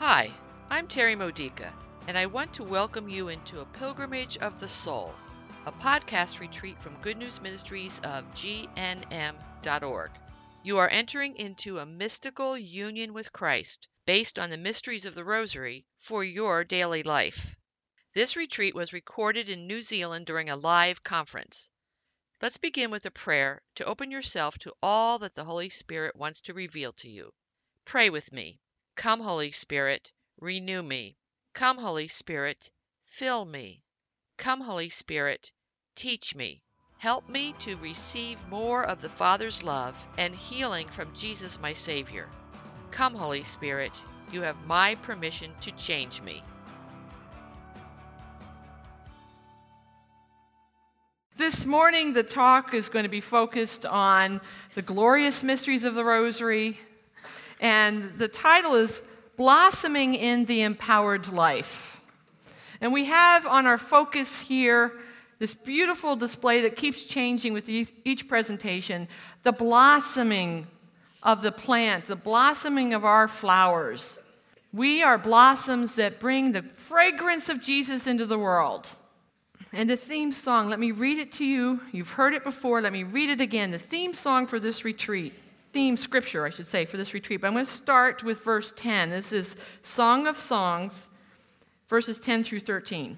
Hi, I'm Terry Modica, and I want to welcome you into a pilgrimage of the soul, a podcast retreat from Good News Ministries of GNM.org. You are entering into a mystical union with Christ based on the mysteries of the Rosary for your daily life. This retreat was recorded in New Zealand during a live conference. Let's begin with a prayer to open yourself to all that the Holy Spirit wants to reveal to you. Pray with me. Come, Holy Spirit, renew me. Come, Holy Spirit, fill me. Come, Holy Spirit, teach me. Help me to receive more of the Father's love and healing from Jesus, my Savior. Come, Holy Spirit, you have my permission to change me. This morning, the talk is going to be focused on the glorious mysteries of the Rosary, and the title is Blossoming in the Empowered Life. And we have on our focus here this beautiful display that keeps changing with each presentation the blossoming of the plant, the blossoming of our flowers. We are blossoms that bring the fragrance of Jesus into the world. And the theme song, let me read it to you. You've heard it before. Let me read it again. The theme song for this retreat theme scripture, I should say, for this retreat. But I'm going to start with verse 10. This is Song of Songs, verses 10 through 13.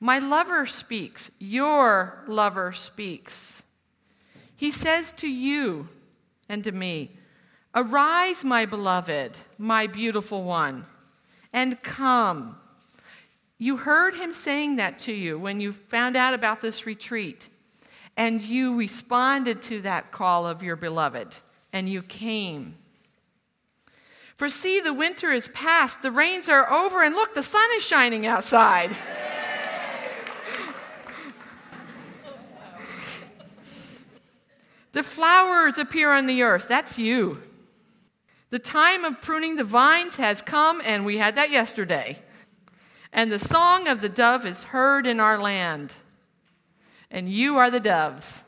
My lover speaks, your lover speaks. He says to you and to me, Arise, my beloved, my beautiful one, and come. You heard him saying that to you when you found out about this retreat, and you responded to that call of your beloved and you came. For see, the winter is past, the rains are over, and look, the sun is shining outside. the flowers appear on the earth. That's you. The time of pruning the vines has come, and we had that yesterday. And the song of the dove is heard in our land. And you are the doves.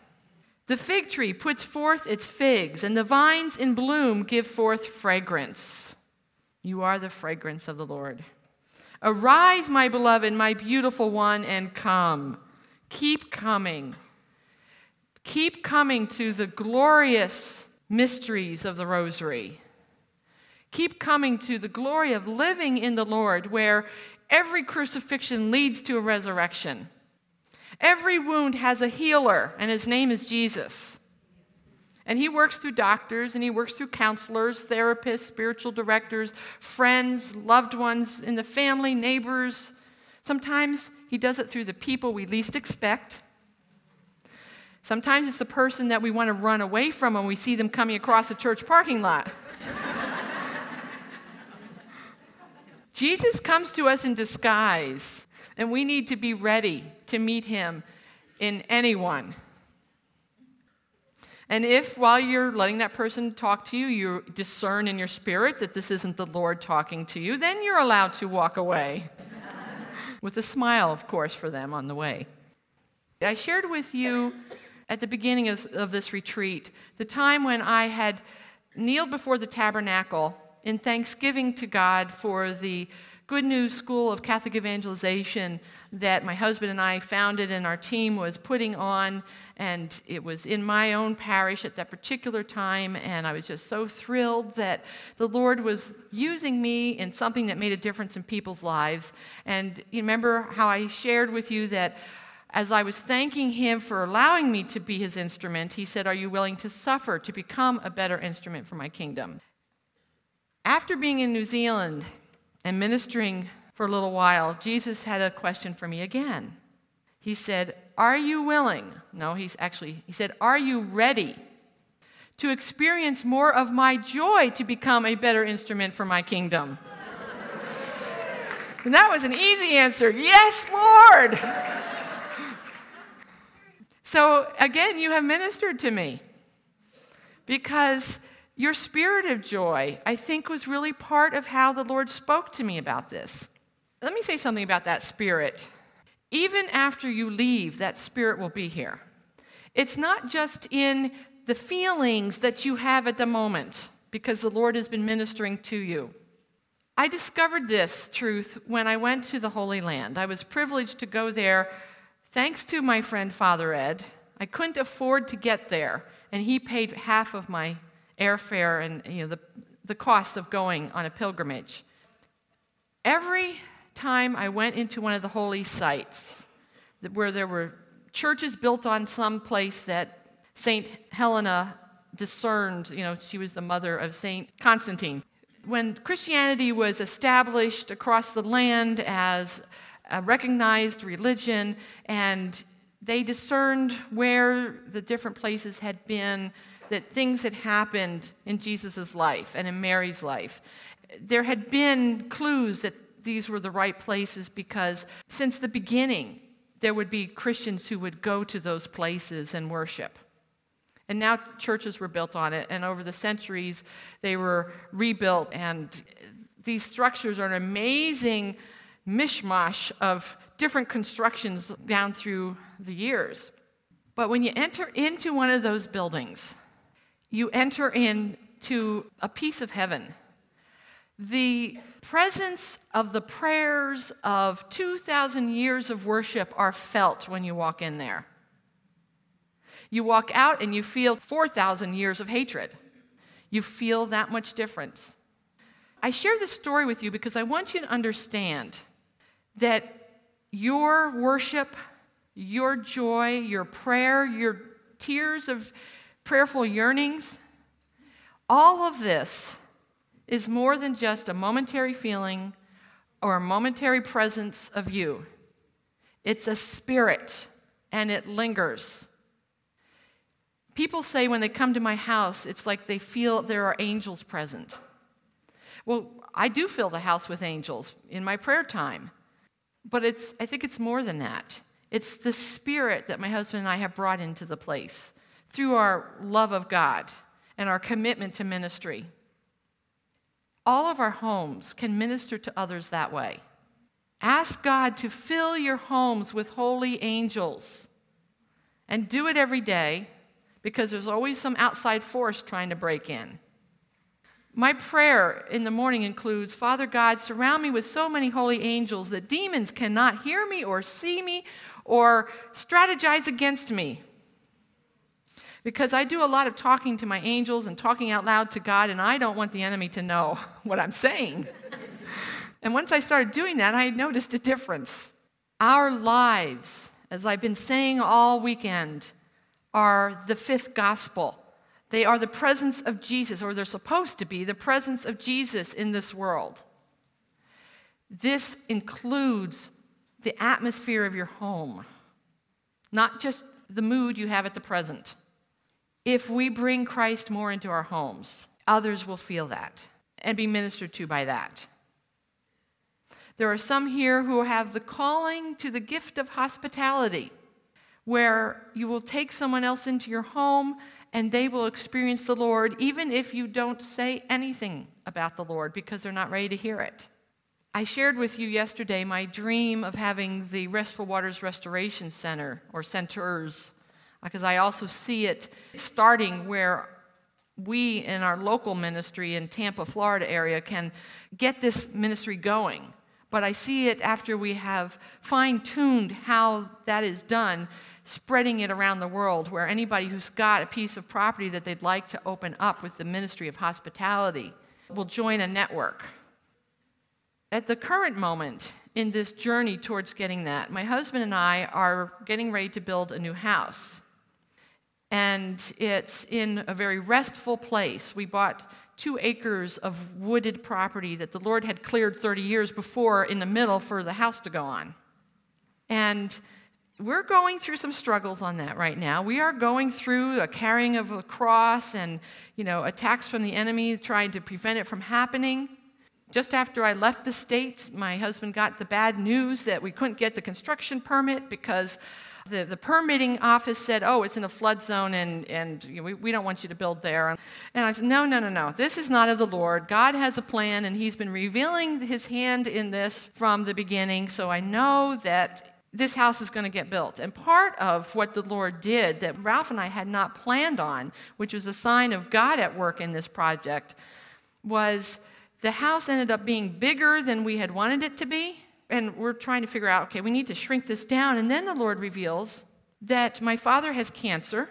The fig tree puts forth its figs, and the vines in bloom give forth fragrance. You are the fragrance of the Lord. Arise, my beloved, my beautiful one, and come. Keep coming. Keep coming to the glorious mysteries of the Rosary. Keep coming to the glory of living in the Lord, where every crucifixion leads to a resurrection. Every wound has a healer, and his name is Jesus. And he works through doctors, and he works through counselors, therapists, spiritual directors, friends, loved ones in the family, neighbors. Sometimes he does it through the people we least expect. Sometimes it's the person that we want to run away from when we see them coming across a church parking lot. Jesus comes to us in disguise. And we need to be ready to meet him in anyone. And if while you're letting that person talk to you, you discern in your spirit that this isn't the Lord talking to you, then you're allowed to walk away. with a smile, of course, for them on the way. I shared with you at the beginning of, of this retreat the time when I had kneeled before the tabernacle in thanksgiving to God for the Good News School of Catholic Evangelization that my husband and I founded and our team was putting on. And it was in my own parish at that particular time. And I was just so thrilled that the Lord was using me in something that made a difference in people's lives. And you remember how I shared with you that as I was thanking him for allowing me to be his instrument, he said, Are you willing to suffer to become a better instrument for my kingdom? After being in New Zealand, and ministering for a little while, Jesus had a question for me again. He said, Are you willing? No, he's actually, he said, Are you ready to experience more of my joy to become a better instrument for my kingdom? and that was an easy answer. Yes, Lord. so again, you have ministered to me because your spirit of joy, I think, was really part of how the Lord spoke to me about this. Let me say something about that spirit. Even after you leave, that spirit will be here. It's not just in the feelings that you have at the moment, because the Lord has been ministering to you. I discovered this truth when I went to the Holy Land. I was privileged to go there thanks to my friend Father Ed. I couldn't afford to get there, and he paid half of my airfare and you know, the, the cost of going on a pilgrimage. Every time I went into one of the holy sites where there were churches built on some place that St. Helena discerned, you know, she was the mother of St. Constantine when Christianity was established across the land as a recognized religion, and they discerned where the different places had been, that things had happened in Jesus' life and in Mary's life. There had been clues that these were the right places because since the beginning, there would be Christians who would go to those places and worship. And now churches were built on it, and over the centuries, they were rebuilt. And these structures are an amazing mishmash of different constructions down through the years. But when you enter into one of those buildings, you enter into a piece of heaven. The presence of the prayers of 2,000 years of worship are felt when you walk in there. You walk out and you feel 4,000 years of hatred. You feel that much difference. I share this story with you because I want you to understand that your worship, your joy, your prayer, your tears of prayerful yearnings, all of this is more than just a momentary feeling or a momentary presence of you. It's a spirit and it lingers. People say when they come to my house, it's like they feel there are angels present. Well, I do fill the house with angels in my prayer time. But it's, I think it's more than that. It's the spirit that my husband and I have brought into the place through our love of God and our commitment to ministry. All of our homes can minister to others that way. Ask God to fill your homes with holy angels and do it every day because there's always some outside force trying to break in. My prayer in the morning includes Father God, surround me with so many holy angels that demons cannot hear me or see me or strategize against me. Because I do a lot of talking to my angels and talking out loud to God, and I don't want the enemy to know what I'm saying. and once I started doing that, I noticed a difference. Our lives, as I've been saying all weekend, are the fifth gospel. They are the presence of Jesus, or they're supposed to be the presence of Jesus in this world. This includes the atmosphere of your home, not just the mood you have at the present. If we bring Christ more into our homes, others will feel that and be ministered to by that. There are some here who have the calling to the gift of hospitality where you will take someone else into your home and they will experience the Lord, even if you don't say anything about the Lord because they're not ready to hear it. I shared with you yesterday my dream of having the Restful Waters Restoration Center or centers, Uh, because I also see it starting where we in our local ministry in Tampa, Florida area can get this ministry going. But I see it after we have fine tuned how that is done spreading it around the world where anybody who's got a piece of property that they'd like to open up with the Ministry of Hospitality will join a network. At the current moment in this journey towards getting that, my husband and I are getting ready to build a new house. And it's in a very restful place. We bought two acres of wooded property that the Lord had cleared 30 years before in the middle for the house to go on. And we're going through some struggles on that right now. We are going through a carrying of a cross and, you know, attacks from the enemy trying to prevent it from happening. Just after I left the States, my husband got the bad news that we couldn't get the construction permit because the, the permitting office said, oh, it's in a flood zone and, and you know, we, we don't want you to build there. And I said, no, no, no, no. This is not of the Lord. God has a plan, and He's been revealing His hand in this from the beginning. So I know that this house is going to get built. And part of what the Lord did that Ralph and I had not planned on, which was a sign of God at work in this project, was the house ended up being bigger than we had wanted it to be. And we're trying to figure out okay, we need to shrink this down. And then the Lord reveals that my father has cancer.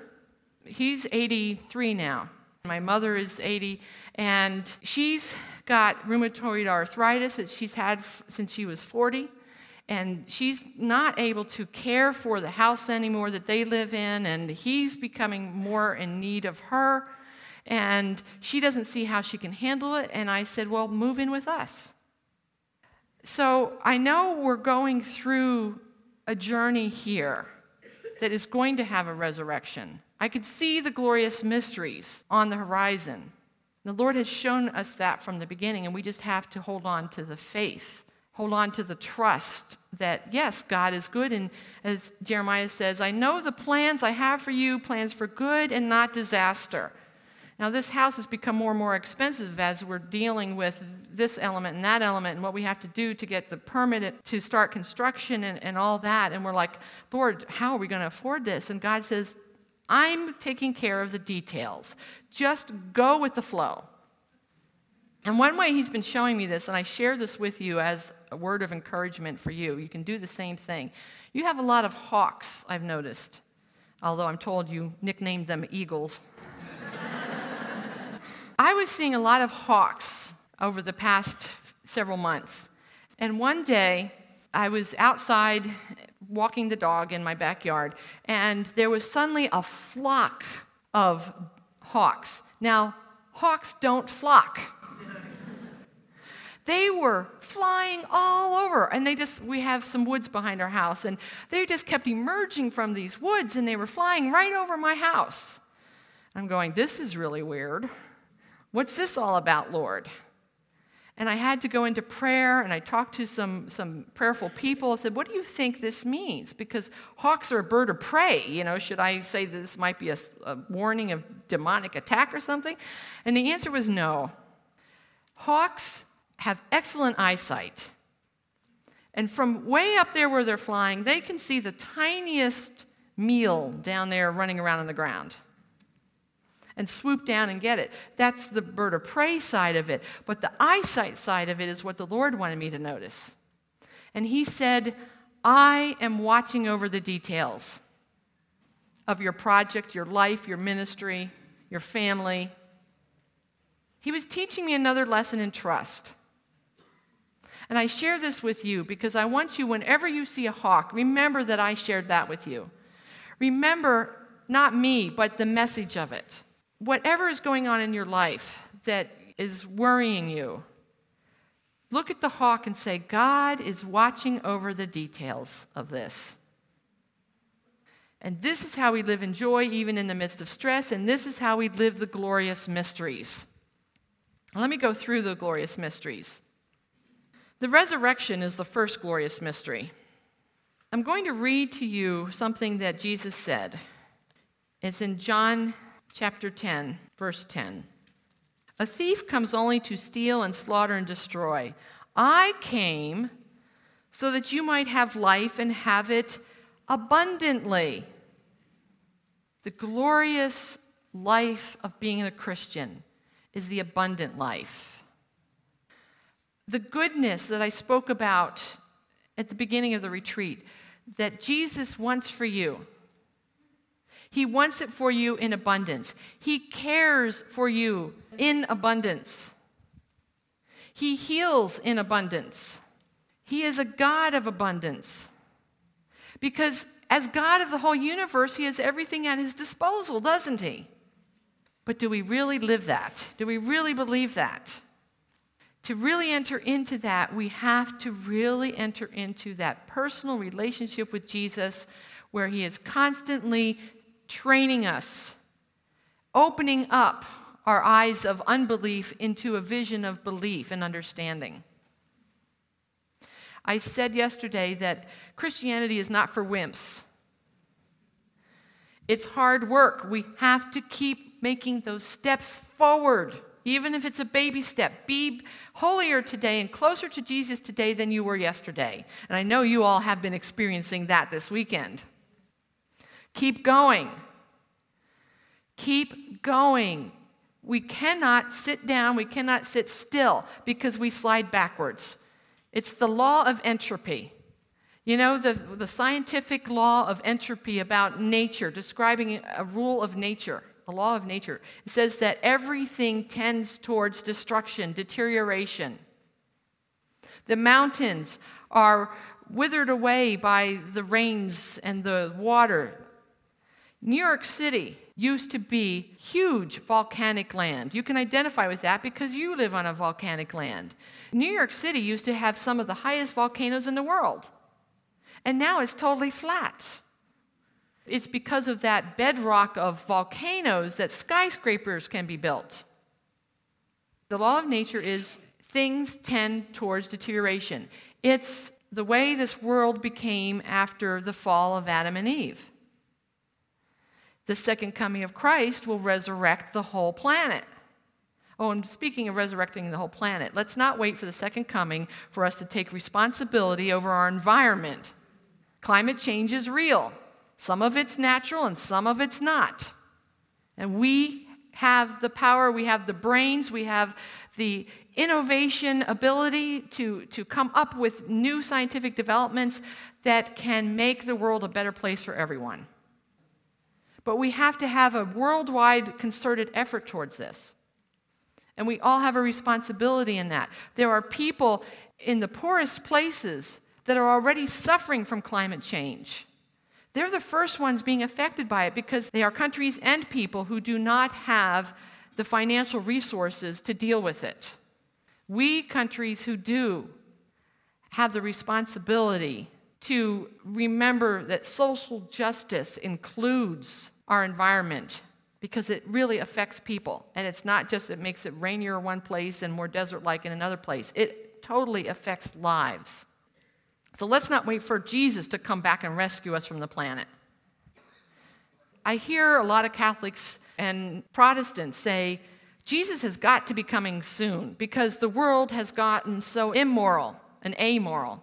He's 83 now. My mother is 80, and she's got rheumatoid arthritis that she's had since she was 40 and she's not able to care for the house anymore that they live in, and he's becoming more in need of her, and she doesn't see how she can handle it. And I said, Well, move in with us. So I know we're going through a journey here that is going to have a resurrection. I could see the glorious mysteries on the horizon. The Lord has shown us that from the beginning, and we just have to hold on to the faith hold on to the trust that, yes, God is good. And as Jeremiah says, I know the plans I have for you, plans for good and not disaster. Now, this house has become more and more expensive as we're dealing with this element and that element and what we have to do to get the permit to start construction and, and all that. And we're like, Lord, how are we going to afford this? And God says, I'm taking care of the details. Just go with the flow. And one way he's been showing me this, and I share this with you as a word of encouragement for you, you can do the same thing. You have a lot of hawks, I've noticed, although I'm told you nicknamed them eagles. I was seeing a lot of hawks over the past several months. And one day, I was outside walking the dog in my backyard, and there was suddenly a flock of hawks. Now, hawks don't flock. They were flying all over. And they just, we have some woods behind our house, and they just kept emerging from these woods, and they were flying right over my house. I'm going, this is really weird. What's this all about, Lord? And I had to go into prayer and I talked to some, some prayerful people. I said, What do you think this means? Because hawks are a bird of prey. You know, should I say that this might be a, a warning of demonic attack or something? And the answer was no. Hawks have excellent eyesight. And from way up there where they're flying, they can see the tiniest meal down there running around on the ground and swoop down and get it. That's the bird of prey side of it. But the eyesight side of it is what the Lord wanted me to notice. And He said, I am watching over the details of your project, your life, your ministry, your family. He was teaching me another lesson in trust. And I share this with you because I want you, whenever you see a hawk, remember that I shared that with you. Remember not me, but the message of it. Whatever is going on in your life that is worrying you, look at the hawk and say, God is watching over the details of this. And this is how we live in joy, even in the midst of stress, and this is how we live the glorious mysteries. Let me go through the glorious mysteries. The resurrection is the first glorious mystery. I'm going to read to you something that Jesus said. It's in John chapter 10, verse 10. A thief comes only to steal and slaughter and destroy. I came so that you might have life and have it abundantly. The glorious life of being a Christian is the abundant life the goodness that I spoke about at the beginning of the retreat that Jesus wants for you. He wants it for you in abundance. He cares for you in abundance. He heals in abundance. He is a God of abundance. Because as God of the whole universe, He has everything at His disposal, doesn't He? But do we really live that? Do we really believe that? to really enter into that, we have to really enter into that personal relationship with Jesus where He is constantly training us, opening up our eyes of unbelief into a vision of belief and understanding. I said yesterday that Christianity is not for wimps. It's hard work. We have to keep making those steps forward even if it's a baby step. Be holier today and closer to Jesus today than you were yesterday. And I know you all have been experiencing that this weekend. Keep going. Keep going. We cannot sit down, we cannot sit still because we slide backwards. It's the law of entropy. You know, the, the scientific law of entropy about nature, describing a rule of nature, a law of nature. It says that everything tends towards destruction, deterioration. The mountains are withered away by the rains and the water. New York City used to be huge volcanic land. You can identify with that because you live on a volcanic land. New York City used to have some of the highest volcanoes in the world. And now it's totally flat. It's because of that bedrock of volcanoes that skyscrapers can be built. The law of nature is things tend towards deterioration. It's the way this world became after the fall of Adam and Eve. The second coming of Christ will resurrect the whole planet. Oh, and speaking of resurrecting the whole planet, let's not wait for the second coming for us to take responsibility over our environment. Climate change is real. Some of it's natural and some of it's not. And we have the power, we have the brains, we have the innovation ability to, to come up with new scientific developments that can make the world a better place for everyone. But we have to have a worldwide concerted effort towards this. And we all have a responsibility in that. There are people in the poorest places that are already suffering from climate change. They're the first ones being affected by it because they are countries and people who do not have the financial resources to deal with it. We countries who do have the responsibility to remember that social justice includes our environment because it really affects people. And it's not just it makes it rainier in one place and more desert like in another place, it totally affects lives. So let's not wait for Jesus to come back and rescue us from the planet. I hear a lot of Catholics and Protestants say, Jesus has got to be coming soon because the world has gotten so immoral and amoral.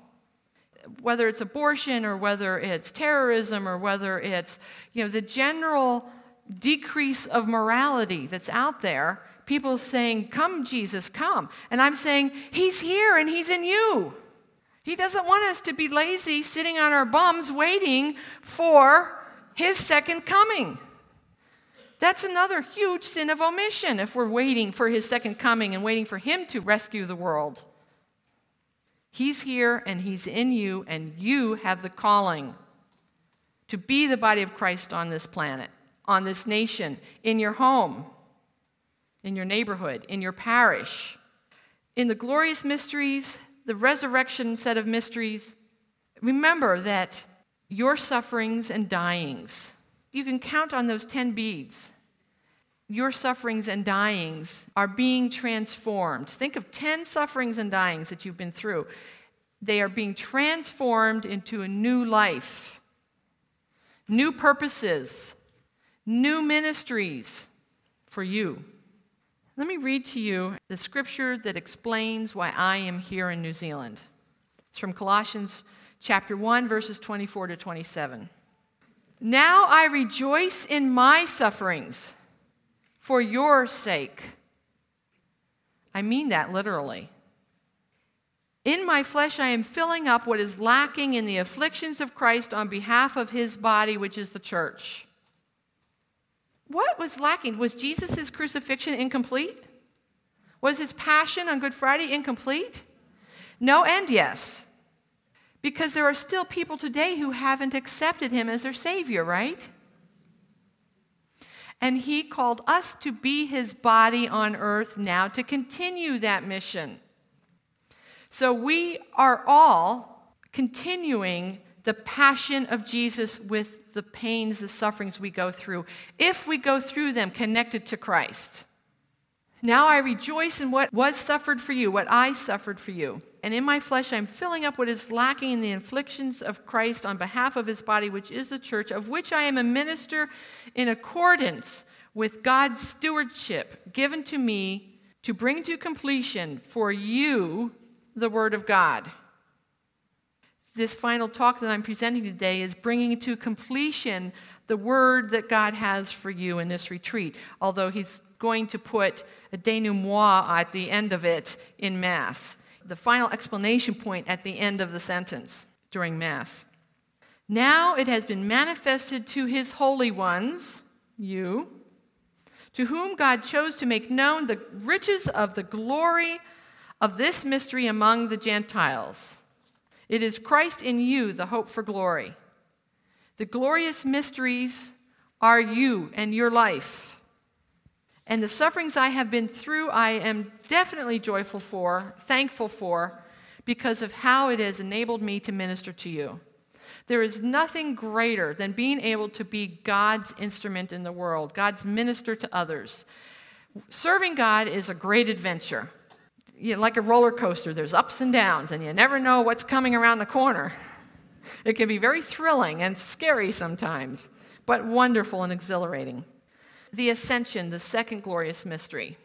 Whether it's abortion or whether it's terrorism or whether it's, you know, the general decrease of morality that's out there, people saying, Come, Jesus, come. And I'm saying, He's here and He's in you. He doesn't want us to be lazy, sitting on our bums, waiting for His second coming. That's another huge sin of omission if we're waiting for his second coming and waiting for him to rescue the world. He's here and he's in you, and you have the calling to be the body of Christ on this planet, on this nation, in your home, in your neighborhood, in your parish. In the glorious mysteries, the resurrection set of mysteries, remember that your sufferings and dyings, you can count on those 10 beads your sufferings and dyings are being transformed. Think of 10 sufferings and dyings that you've been through. They are being transformed into a new life, new purposes, new ministries for you. Let me read to you the scripture that explains why I am here in New Zealand. It's from Colossians chapter 1 verses 24 to 27. Now I rejoice in my sufferings for your sake. I mean that literally. In my flesh, I am filling up what is lacking in the afflictions of Christ on behalf of his body, which is the church. What was lacking? Was Jesus' crucifixion incomplete? Was his passion on Good Friday incomplete? No and yes. Because there are still people today who haven't accepted him as their Savior, right? And he called us to be his body on earth now to continue that mission. So we are all continuing the passion of Jesus with the pains, the sufferings we go through, if we go through them connected to Christ. Now I rejoice in what was suffered for you, what I suffered for you. And in my flesh I'm filling up what is lacking in the afflictions of Christ on behalf of his body, which is the church, of which I am a minister in accordance with God's stewardship given to me to bring to completion for you the Word of God. This final talk that I'm presenting today is bringing to completion the Word that God has for you in this retreat, although He's going to put a denouement at the end of it in Mass, the final explanation point at the end of the sentence during Mass. Now it has been manifested to his holy ones, you, to whom God chose to make known the riches of the glory of this mystery among the Gentiles. It is Christ in you, the hope for glory. The glorious mysteries are you and your life. And the sufferings I have been through, I am definitely joyful for, thankful for, because of how it has enabled me to minister to you. There is nothing greater than being able to be God's instrument in the world, God's minister to others. Serving God is a great adventure. You know, like a roller coaster, there's ups and downs, and you never know what's coming around the corner. It can be very thrilling and scary sometimes, but wonderful and exhilarating. The ascension, the second glorious mystery.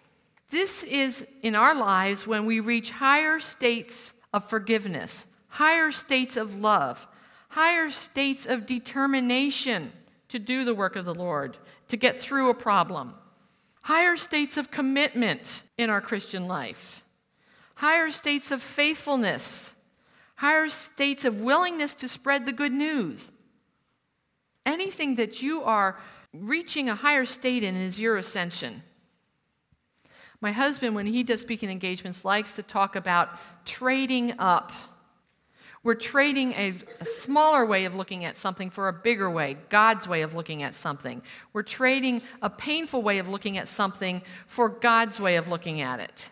This is in our lives when we reach higher states of forgiveness, higher states of love, higher states of determination to do the work of the Lord, to get through a problem, higher states of commitment in our Christian life, higher states of faithfulness, higher states of willingness to spread the good news. Anything that you are reaching a higher state in is your ascension. My husband, when he does speaking engagements, likes to talk about trading up. We're trading a, a, smaller way of looking at something for a bigger way, God's way of looking at something. We're trading a painful way of looking at something for God's way of looking at it.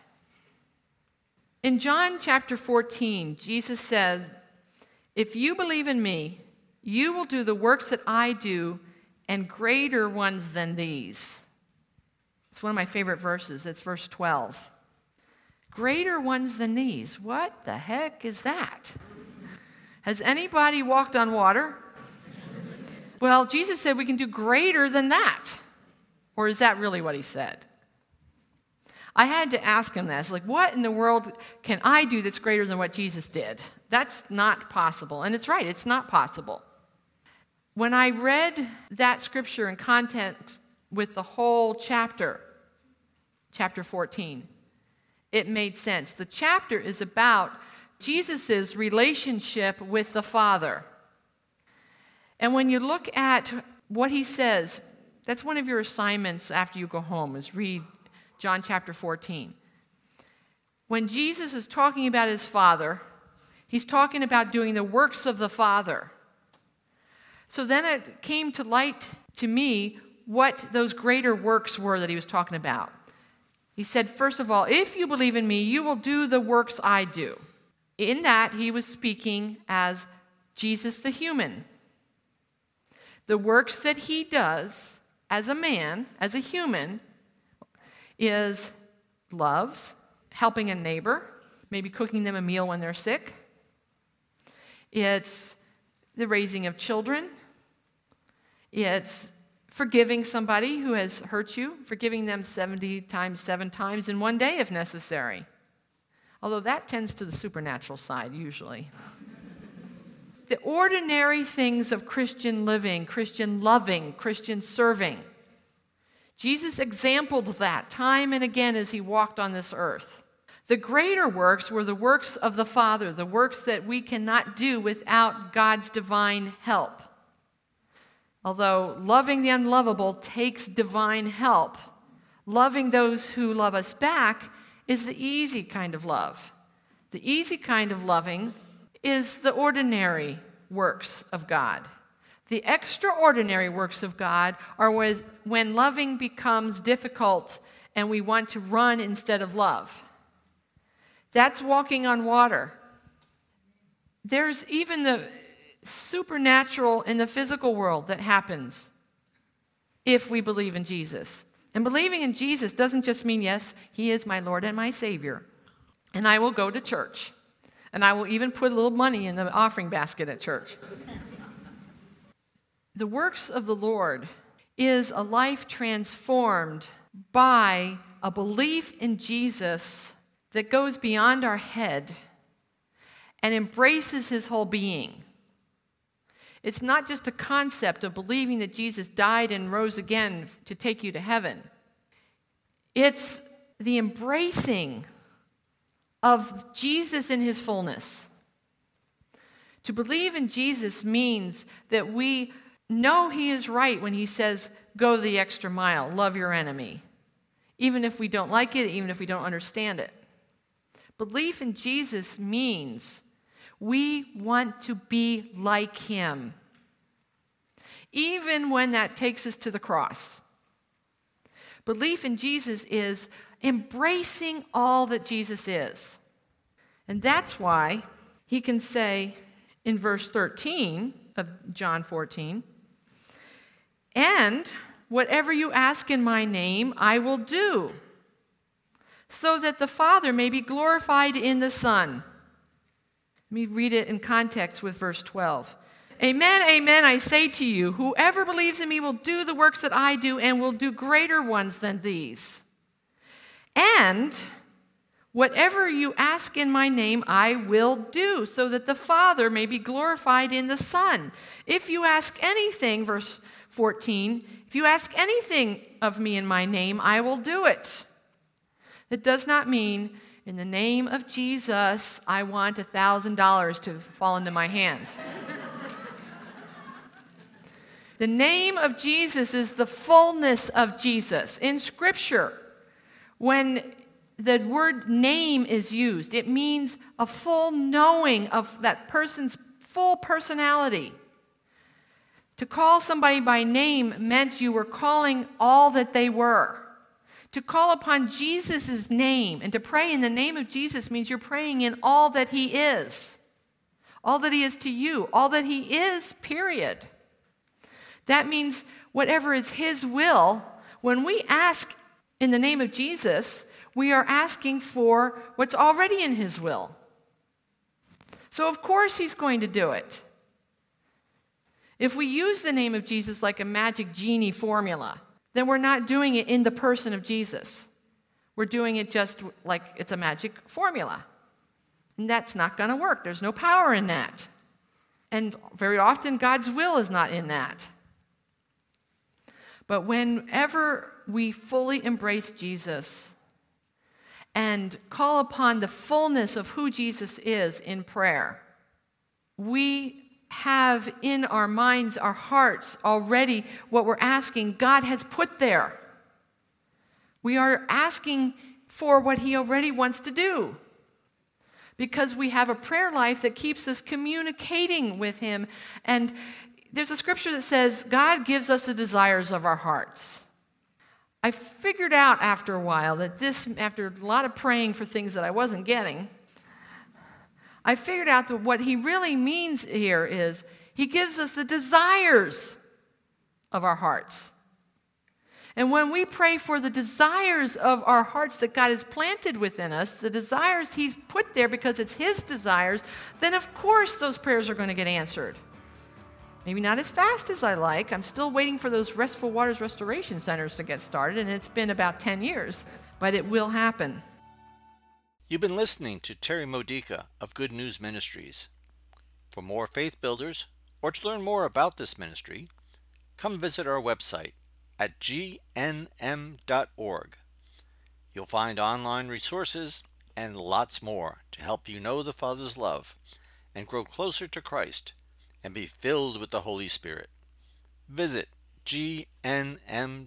In John chapter 14, Jesus says, If you believe in me, you will do the works that I do and greater ones than these. It's one of my favorite verses. It's verse 12. Greater ones than these. What the heck is that? Has anybody walked on water? Well, Jesus said we can do greater than that. Or is that really what he said? I had to ask him this like, what in the world can I do that's greater than what Jesus did? That's not possible. And it's right, it's not possible. When I read that scripture in context with the whole chapter, chapter 14, it made sense. The chapter is about Jesus' relationship with the Father. And when you look at what he says, that's one of your assignments after you go home is read John chapter 14. When Jesus is talking about his Father, he's talking about doing the works of the Father. So then it came to light to me what those greater works were that he was talking about. He said, First of all, if you believe in me, you will do the works I do. In that, he was speaking as Jesus the human. The works that he does as a man, as a human, is loves, helping a neighbor, maybe cooking them a meal when they're sick. It's the raising of children. It's forgiving somebody who has hurt you, forgiving them 70 times, seven times in one day if necessary although that tends to the supernatural side usually. the ordinary things of Christian living, Christian loving, Christian serving. Jesus exampled that time and again as he walked on this earth. The greater works were the works of the Father, the works that we cannot do without God's divine help. Although loving the unlovable takes divine help, loving those who love us back is the easy kind of love. The easy kind of loving is the ordinary works of God. The extraordinary works of God are when loving becomes difficult and we want to run instead of love. That's walking on water. There's even the supernatural in the physical world that happens if we believe in Jesus. And believing in Jesus doesn't just mean, yes, He is my Lord and my Savior, and I will go to church, and I will even put a little money in the offering basket at church. the works of the Lord is a life transformed by a belief in Jesus that goes beyond our head and embraces his whole being. It's not just a concept of believing that Jesus died and rose again to take you to heaven. It's the embracing of Jesus in his fullness. To believe in Jesus means that we know he is right when he says, Go the extra mile, love your enemy, even if we don't like it, even if we don't understand it. Belief in Jesus means we want to be like him, even when that takes us to the cross. Belief in Jesus is embracing all that Jesus is. And that's why he can say in verse 13 of John 14, and whatever you ask in my name, I will do, so that the Father may be glorified in the Son. Let me read it in context with verse 12. Amen, amen, I say to you, whoever believes in me will do the works that I do and will do greater ones than these. And whatever you ask in my name, I will do, so that the Father may be glorified in the Son. If you ask anything, verse 14, if you ask anything of me in my name, I will do it. It does not mean, in the name of Jesus, I want $1,000 to fall into my hands. The name of Jesus is the fullness of Jesus. In Scripture, when the word name is used, it means a full knowing of that person's full personality. To call somebody by name meant you were calling all that they were. To call upon Jesus' name and to pray in the name of Jesus means you're praying in all that He is, all that He is to you, all that He is, period. That means whatever is His will, when we ask in the name of Jesus, we are asking for what's already in His will. So, of course, He's going to do it. If we use the name of Jesus like a magic genie formula, then we're not doing it in the person of Jesus. We're doing it just like it's a magic formula. And that's not going to work. There's no power in that. And very often, God's will is not in that. But whenever we fully embrace Jesus and call upon the fullness of who Jesus is in prayer, we have in our minds, our hearts already what we're asking, God has put there. We are asking for what He already wants to do because we have a prayer life that keeps us communicating with Him and there's a scripture that says, God gives us the desires of our hearts. I figured out after a while that this, after a lot of praying for things that I wasn't getting, I figured out that what he really means here is he gives us the desires of our hearts. And when we pray for the desires of our hearts that God has planted within us, the desires He's put there because it's His desires, then of course those prayers are going to get answered. Maybe not as fast as I like. I'm still waiting for those Restful Waters Restoration Centers to get started, and it's been about 10 years, but it will happen. You've been listening to Terry Modica of Good News Ministries. For more faith builders, or to learn more about this ministry, come visit our website at gnm.org. You'll find online resources and lots more to help you know the Father's love and grow closer to Christ and be filled with the Holy Spirit. Visit gnm.org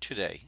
today.